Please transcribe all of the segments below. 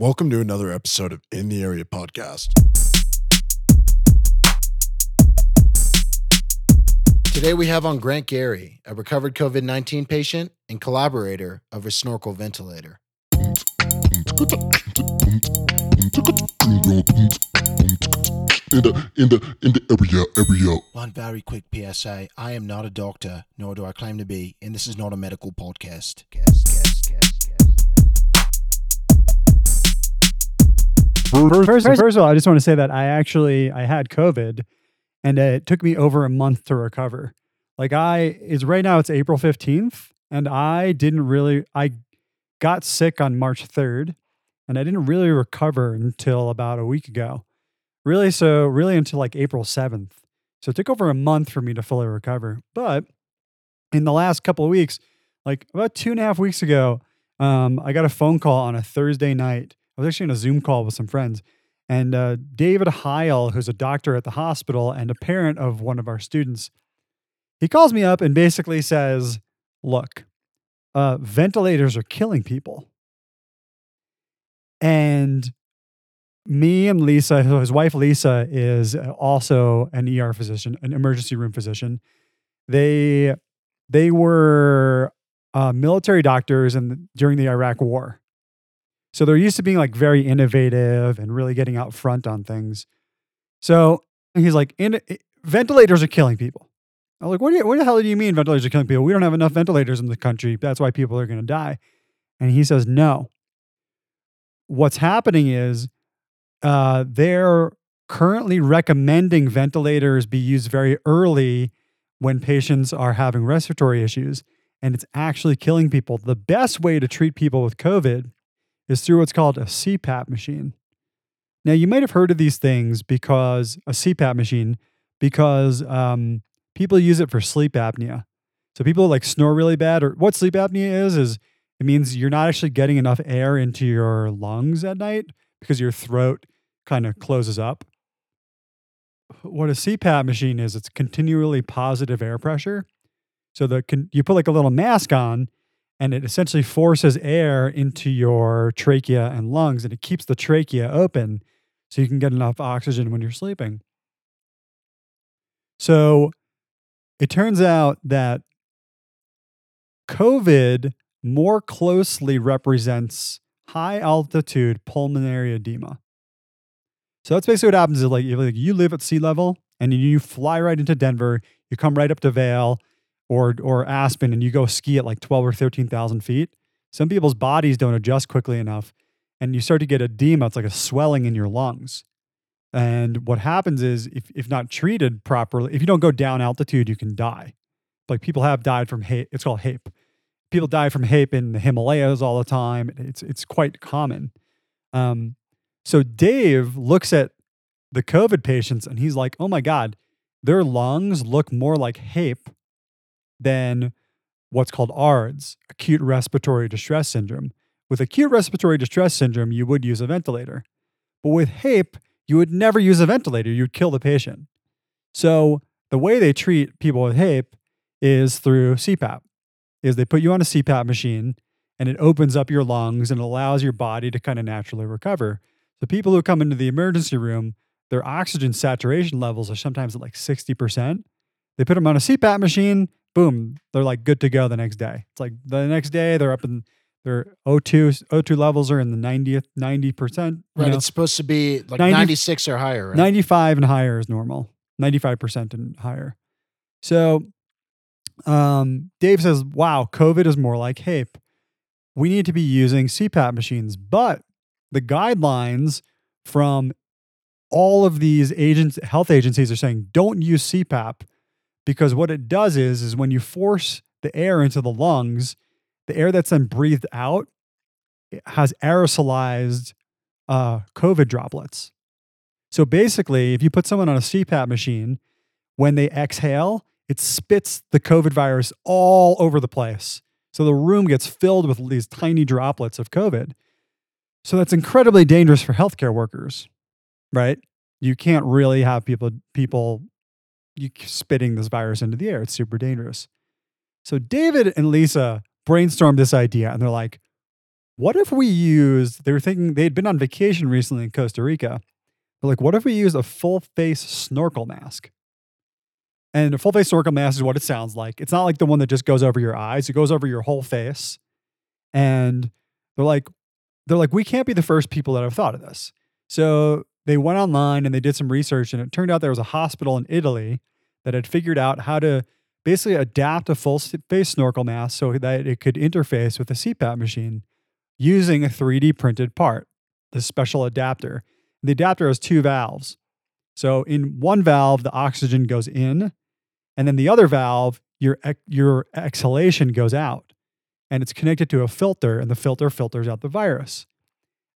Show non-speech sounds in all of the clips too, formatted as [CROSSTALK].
Welcome to another episode of In the Area podcast. Today we have on Grant Gary, a recovered COVID 19 patient and collaborator of a snorkel ventilator. in the in the in the area area. One very quick PSA I am not a doctor, nor do I claim to be, and this is not a medical podcast. Guest, guest, First, first, first of all, I just want to say that I actually I had COVID, and it took me over a month to recover. Like I is right now it's April fifteenth, and I didn't really I got sick on March third, and I didn't really recover until about a week ago. Really, so really until like April seventh. So it took over a month for me to fully recover. But in the last couple of weeks, like about two and a half weeks ago, um, I got a phone call on a Thursday night. I was actually in a Zoom call with some friends. And uh, David Heil, who's a doctor at the hospital and a parent of one of our students, he calls me up and basically says, Look, uh, ventilators are killing people. And me and Lisa, his wife Lisa, is also an ER physician, an emergency room physician. They they were uh, military doctors and during the Iraq War, so they're used to being like very innovative and really getting out front on things. So he's like, in, ventilators are killing people. I'm like, what, you, what the hell do you mean ventilators are killing people? We don't have enough ventilators in the country. That's why people are going to die. And he says, no. What's happening is uh, they're currently recommending ventilators be used very early when patients are having respiratory issues, and it's actually killing people. The best way to treat people with COVID is through what's called a CPAP machine. Now, you might have heard of these things because a CPAP machine, because um, people use it for sleep apnea. So people like snore really bad, or what sleep apnea is, is it means you're not actually getting enough air into your lungs at night because your throat kind of closes up. What a CPAP machine is, it's continually positive air pressure. So the you put like a little mask on, and it essentially forces air into your trachea and lungs, and it keeps the trachea open so you can get enough oxygen when you're sleeping. So it turns out that COVID more closely represents high altitude pulmonary edema. So that's basically what happens is like, you live at sea level and you fly right into Denver, you come right up to Vail or or Aspen and you go ski at like 12 or 13,000 feet. Some people's bodies don't adjust quickly enough and you start to get edema. It's like a swelling in your lungs. And what happens is if, if not treated properly, if you don't go down altitude, you can die. Like people have died from HAPE. It's called HAPE people die from HAPE in the Himalayas all the time. It's it's quite common. Um, so Dave looks at the COVID patients and he's like, "Oh my God, their lungs look more like HAPE than what's called ARDS, acute respiratory distress syndrome. With acute respiratory distress syndrome, you would use a ventilator, but with HAPE, you would never use a ventilator. You'd kill the patient. So the way they treat people with HAPE is through CPAP is they put you on a CPAP machine and it opens up your lungs and allows your body to kind of naturally recover. So people who come into the emergency room, their oxygen saturation levels are sometimes at like 60%. They put them on a CPAP machine, boom, they're like good to go the next day. It's like the next day they're up in their O2 O2 levels are in the 90th 90%. Right, know, it's supposed to be like 90 96 or higher, right? 95 and higher is normal. 95% and higher. So um, Dave says, wow, COVID is more like HAPE. We need to be using CPAP machines. But the guidelines from all of these agents, health agencies are saying don't use CPAP because what it does is, is when you force the air into the lungs, the air that's then breathed out has aerosolized uh, COVID droplets. So basically, if you put someone on a CPAP machine, when they exhale, it spits the COVID virus all over the place. So the room gets filled with these tiny droplets of COVID. So that's incredibly dangerous for healthcare workers, right? You can't really have people people you spitting this virus into the air. It's super dangerous. So David and Lisa brainstormed this idea and they're like, what if we used, they were thinking they'd been on vacation recently in Costa Rica. But like, what if we use a full face snorkel mask? And a full face snorkel mask is what it sounds like. It's not like the one that just goes over your eyes, it goes over your whole face. And they're like, they're like, we can't be the first people that have thought of this. So they went online and they did some research, and it turned out there was a hospital in Italy that had figured out how to basically adapt a full face snorkel mask so that it could interface with a CPAP machine using a 3D printed part, the special adapter. The adapter has two valves. So in one valve, the oxygen goes in, and then the other valve, your your exhalation goes out, and it's connected to a filter, and the filter filters out the virus.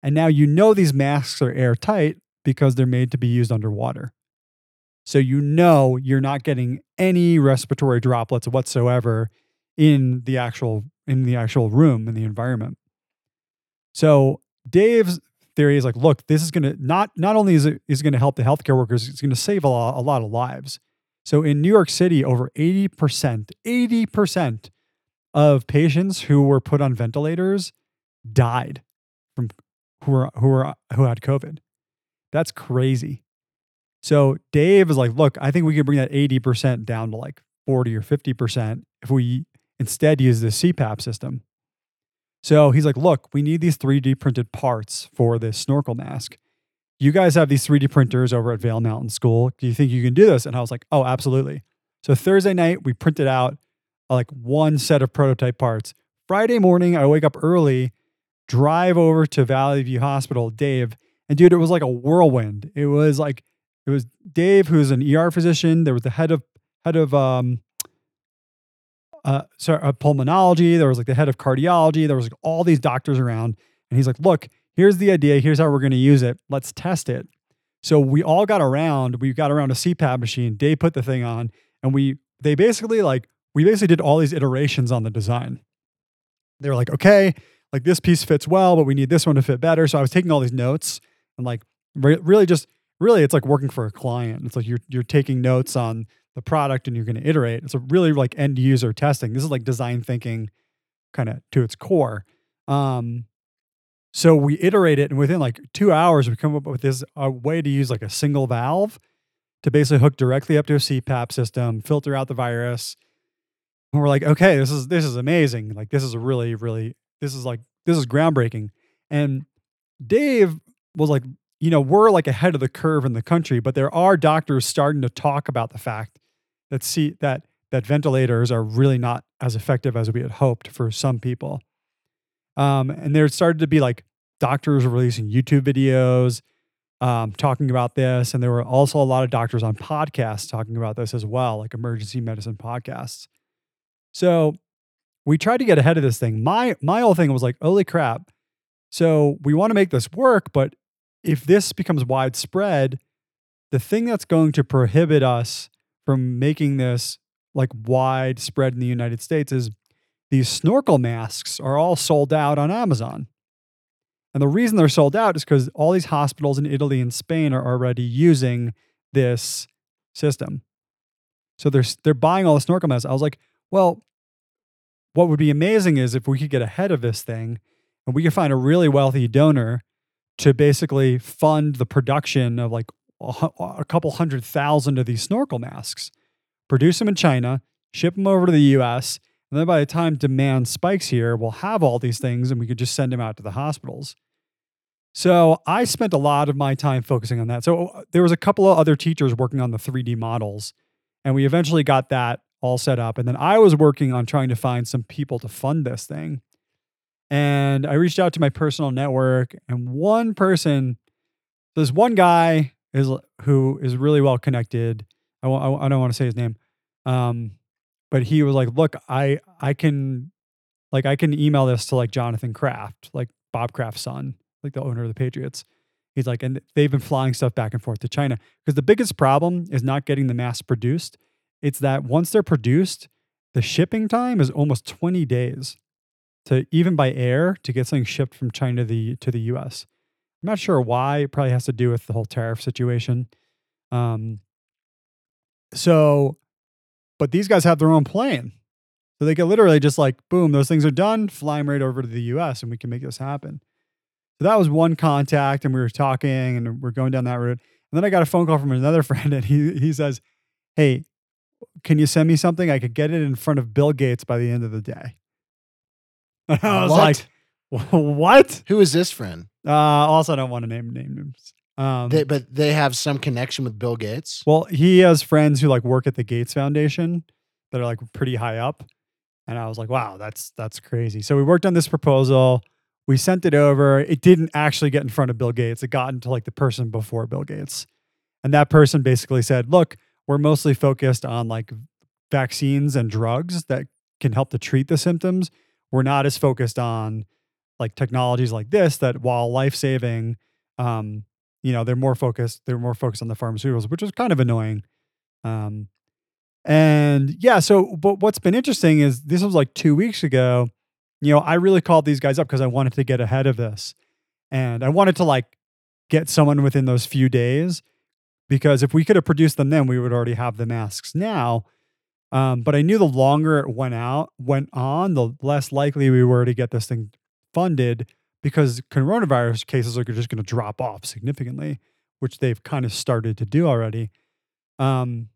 And now you know these masks are airtight because they're made to be used underwater. So you know you're not getting any respiratory droplets whatsoever in the actual in the actual room in the environment. So Dave's theory is like, look, this is going to not not only is it is going to help the healthcare workers, it's going to save a lot, a lot of lives. So in New York City, over 80%, 80% of patients who were put on ventilators died from who were who were who had COVID. That's crazy. So Dave is like, look, I think we could bring that 80% down to like 40 or 50% if we instead use the CPAP system. So he's like, look, we need these 3D printed parts for this snorkel mask. You guys have these 3D printers over at Vail Mountain School. Do you think you can do this? And I was like, oh, absolutely. So Thursday night, we printed out uh, like one set of prototype parts. Friday morning, I wake up early, drive over to Valley View Hospital, Dave, and dude, it was like a whirlwind. It was like it was Dave, who's an ER physician. There was the head of head of um, uh, sorry, uh, pulmonology. There was like the head of cardiology. There was like all these doctors around, and he's like, "Look, here's the idea. Here's how we're going to use it. Let's test it." So we all got around. We got around a CPAP machine. Dave put the thing on, and we they basically like we basically did all these iterations on the design. They were like, "Okay, like this piece fits well, but we need this one to fit better." So I was taking all these notes and like re- really just really it's like working for a client. It's like you're you're taking notes on the product and you're going to iterate. It's a really like end user testing. This is like design thinking kind of to its core. Um, so we iterate it and within like two hours we come up with this a way to use like a single valve to basically hook directly up to a CPAP system, filter out the virus. And we're like, okay, this is this is amazing. Like this is a really, really this is like this is groundbreaking. And Dave was like, you know, we're like ahead of the curve in the country, but there are doctors starting to talk about the fact that see that that ventilators are really not as effective as we had hoped for some people. Um, and there started to be like doctors releasing YouTube videos um, talking about this, and there were also a lot of doctors on podcasts talking about this as well, like emergency medicine podcasts. So we tried to get ahead of this thing. My my whole thing was like, holy crap! So we want to make this work, but if this becomes widespread, the thing that's going to prohibit us from making this like widespread in the United States is these snorkel masks are all sold out on Amazon. And the reason they're sold out is because all these hospitals in Italy and Spain are already using this system. So they're they're buying all the snorkel masks. I was like, well, what would be amazing is if we could get ahead of this thing and we could find a really wealthy donor to basically fund the production of like a, a couple hundred thousand of these snorkel masks, produce them in China, ship them over to the US, and then by the time demand spikes here, we'll have all these things and we could just send them out to the hospitals. So I spent a lot of my time focusing on that. So uh, there was a couple of other teachers working on the 3D models, and we eventually got that all set up. And then I was working on trying to find some people to fund this thing. And I reached out to my personal network, and one person, there's one guy is who is really well connected. I, I, I don't want to say his name, um, but he was like, "Look, I I can, like, I can email this to like Jonathan Kraft, like Bob Kraft's son, like the owner of the Patriots." He's like, and they've been flying stuff back and forth to China because the biggest problem is not getting the mass produced. It's that once they're produced, the shipping time is almost 20 days to even by air to get something shipped from China to the to the US. I'm not sure why. It probably has to do with the whole tariff situation. Um, so, but these guys have their own plane. So they could literally just like, boom, those things are done, fly 'em right over to the US and we can make this happen. So that was one contact and we were talking and we're going down that route. And then I got a phone call from another [LAUGHS] friend and he he says, Hey, can you send me something? I could get it in front of Bill Gates by the end of the day. [LAUGHS] And I was What? like, what? Who is this friend? Uh, also, I don't want to name names. Um, They, but they have some connection with Bill Gates. well, he has friends who like work at the Gates Foundation that are like pretty high up, and I was like, wow, that's that's crazy. So we worked on this proposal. We sent it over. It didn't actually get in front of Bill Gates. It got into like the person before Bill Gates, and that person basically said, look, we're mostly focused on like vaccines and drugs that can help to treat the symptoms. We're not as focused on like technologies like this that while life saving, um, you know, they're more focused, they're more focused on the pharmaceuticals, which is kind of annoying. Um, and yeah, so but what's been interesting is this was like two weeks ago. You know, I really called these guys up because I wanted to get ahead of this. And I wanted to like get someone within those few days because if we could have produced them then, we would already have the masks now. Um, but I knew the longer it went out, went on, the less likely we were to get this thing funded because coronavirus cases are just going to drop off significantly, which they've kind of started to do already. Um,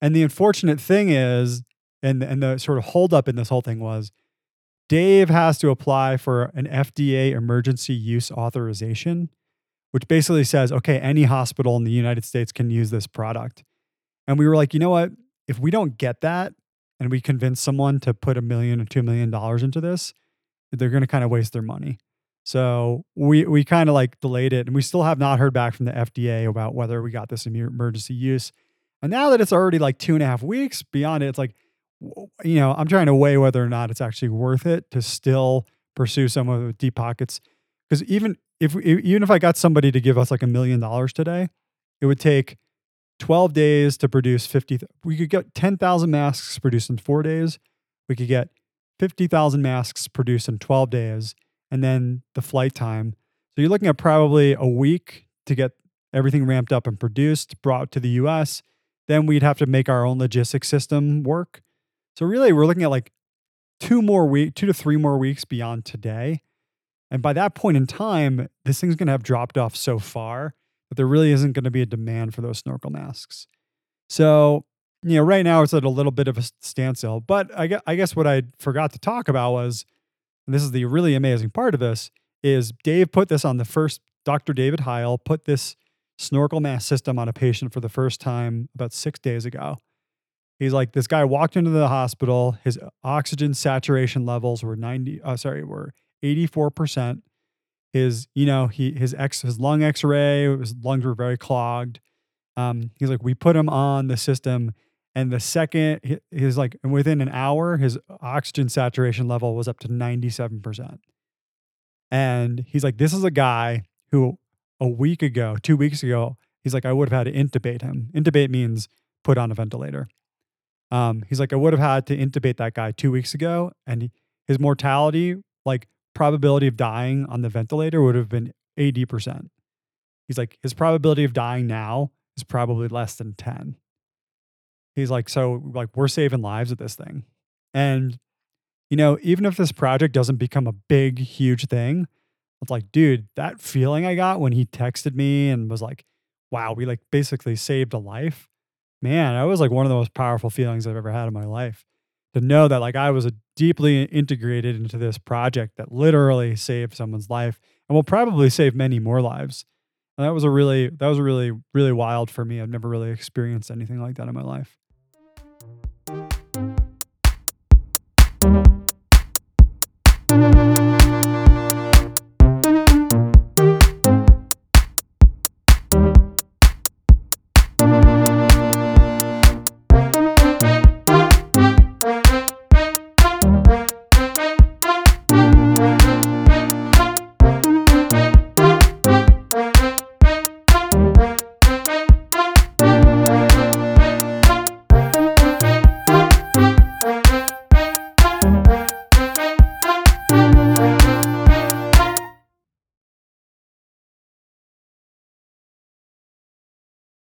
and the unfortunate thing is, and and the sort of holdup in this whole thing was, Dave has to apply for an FDA emergency use authorization, which basically says, okay, any hospital in the United States can use this product. And we were like, you know what? If we don't get that, and we convince someone to put a million or two million dollars into this, they're going to kind of waste their money. So we we kind of like delayed it, and we still have not heard back from the FDA about whether we got this emergency use. And now that it's already like two and a half weeks beyond it, it's like, you know, I'm trying to weigh whether or not it's actually worth it to still pursue some of the deep pockets. Because even if even if I got somebody to give us like a million dollars today, it would take 12 days to produce 50. We could get 10,000 masks produced in four days. We could get 50,000 masks produced in 12 days, and then the flight time. So you're looking at probably a week to get everything ramped up and produced, brought to the US. Then we'd have to make our own logistics system work. So really, we're looking at like two more week, two to three more weeks beyond today. And by that point in time, this thing's going to have dropped off so far that there really isn't going to be a demand for those snorkel masks. So, you know, right now it's at a little bit of a standstill. But I guess, I guess what I forgot to talk about was, and this is the really amazing part of this, is Dave put this on the first, Dr. David Heil put this snorkel mask system on a patient for the first time about six days ago. He's like, this guy walked into the hospital. His oxygen saturation levels were 90, uh, sorry, were 84%. His, you know, he his ex his lung X-ray, his lungs were very clogged. Um, he's like, we put him on the system, and the second he- he's like, within an hour, his oxygen saturation level was up to 97%. And he's like, this is a guy who a week ago, two weeks ago, he's like, I would have had to intubate him. Intubate means put on a ventilator. Um, he's like, I would have had to intubate that guy two weeks ago, and he, his mortality, like probability of dying on the ventilator, would have been 80%. He's like, his probability of dying now is probably less than 10. He's like, so like we're saving lives with this thing. And, you know, even if this project doesn't become a big, huge thing, it's like, dude, that feeling I got when he texted me and was like, wow, we like basically saved a life. Man, that was like one of the most powerful feelings I've ever had in my life. To know that like I was deeply integrated into this project that literally saved someone's life and will probably save many more lives. And that was a really that was a really really wild for me. I've never really experienced anything like that in my life.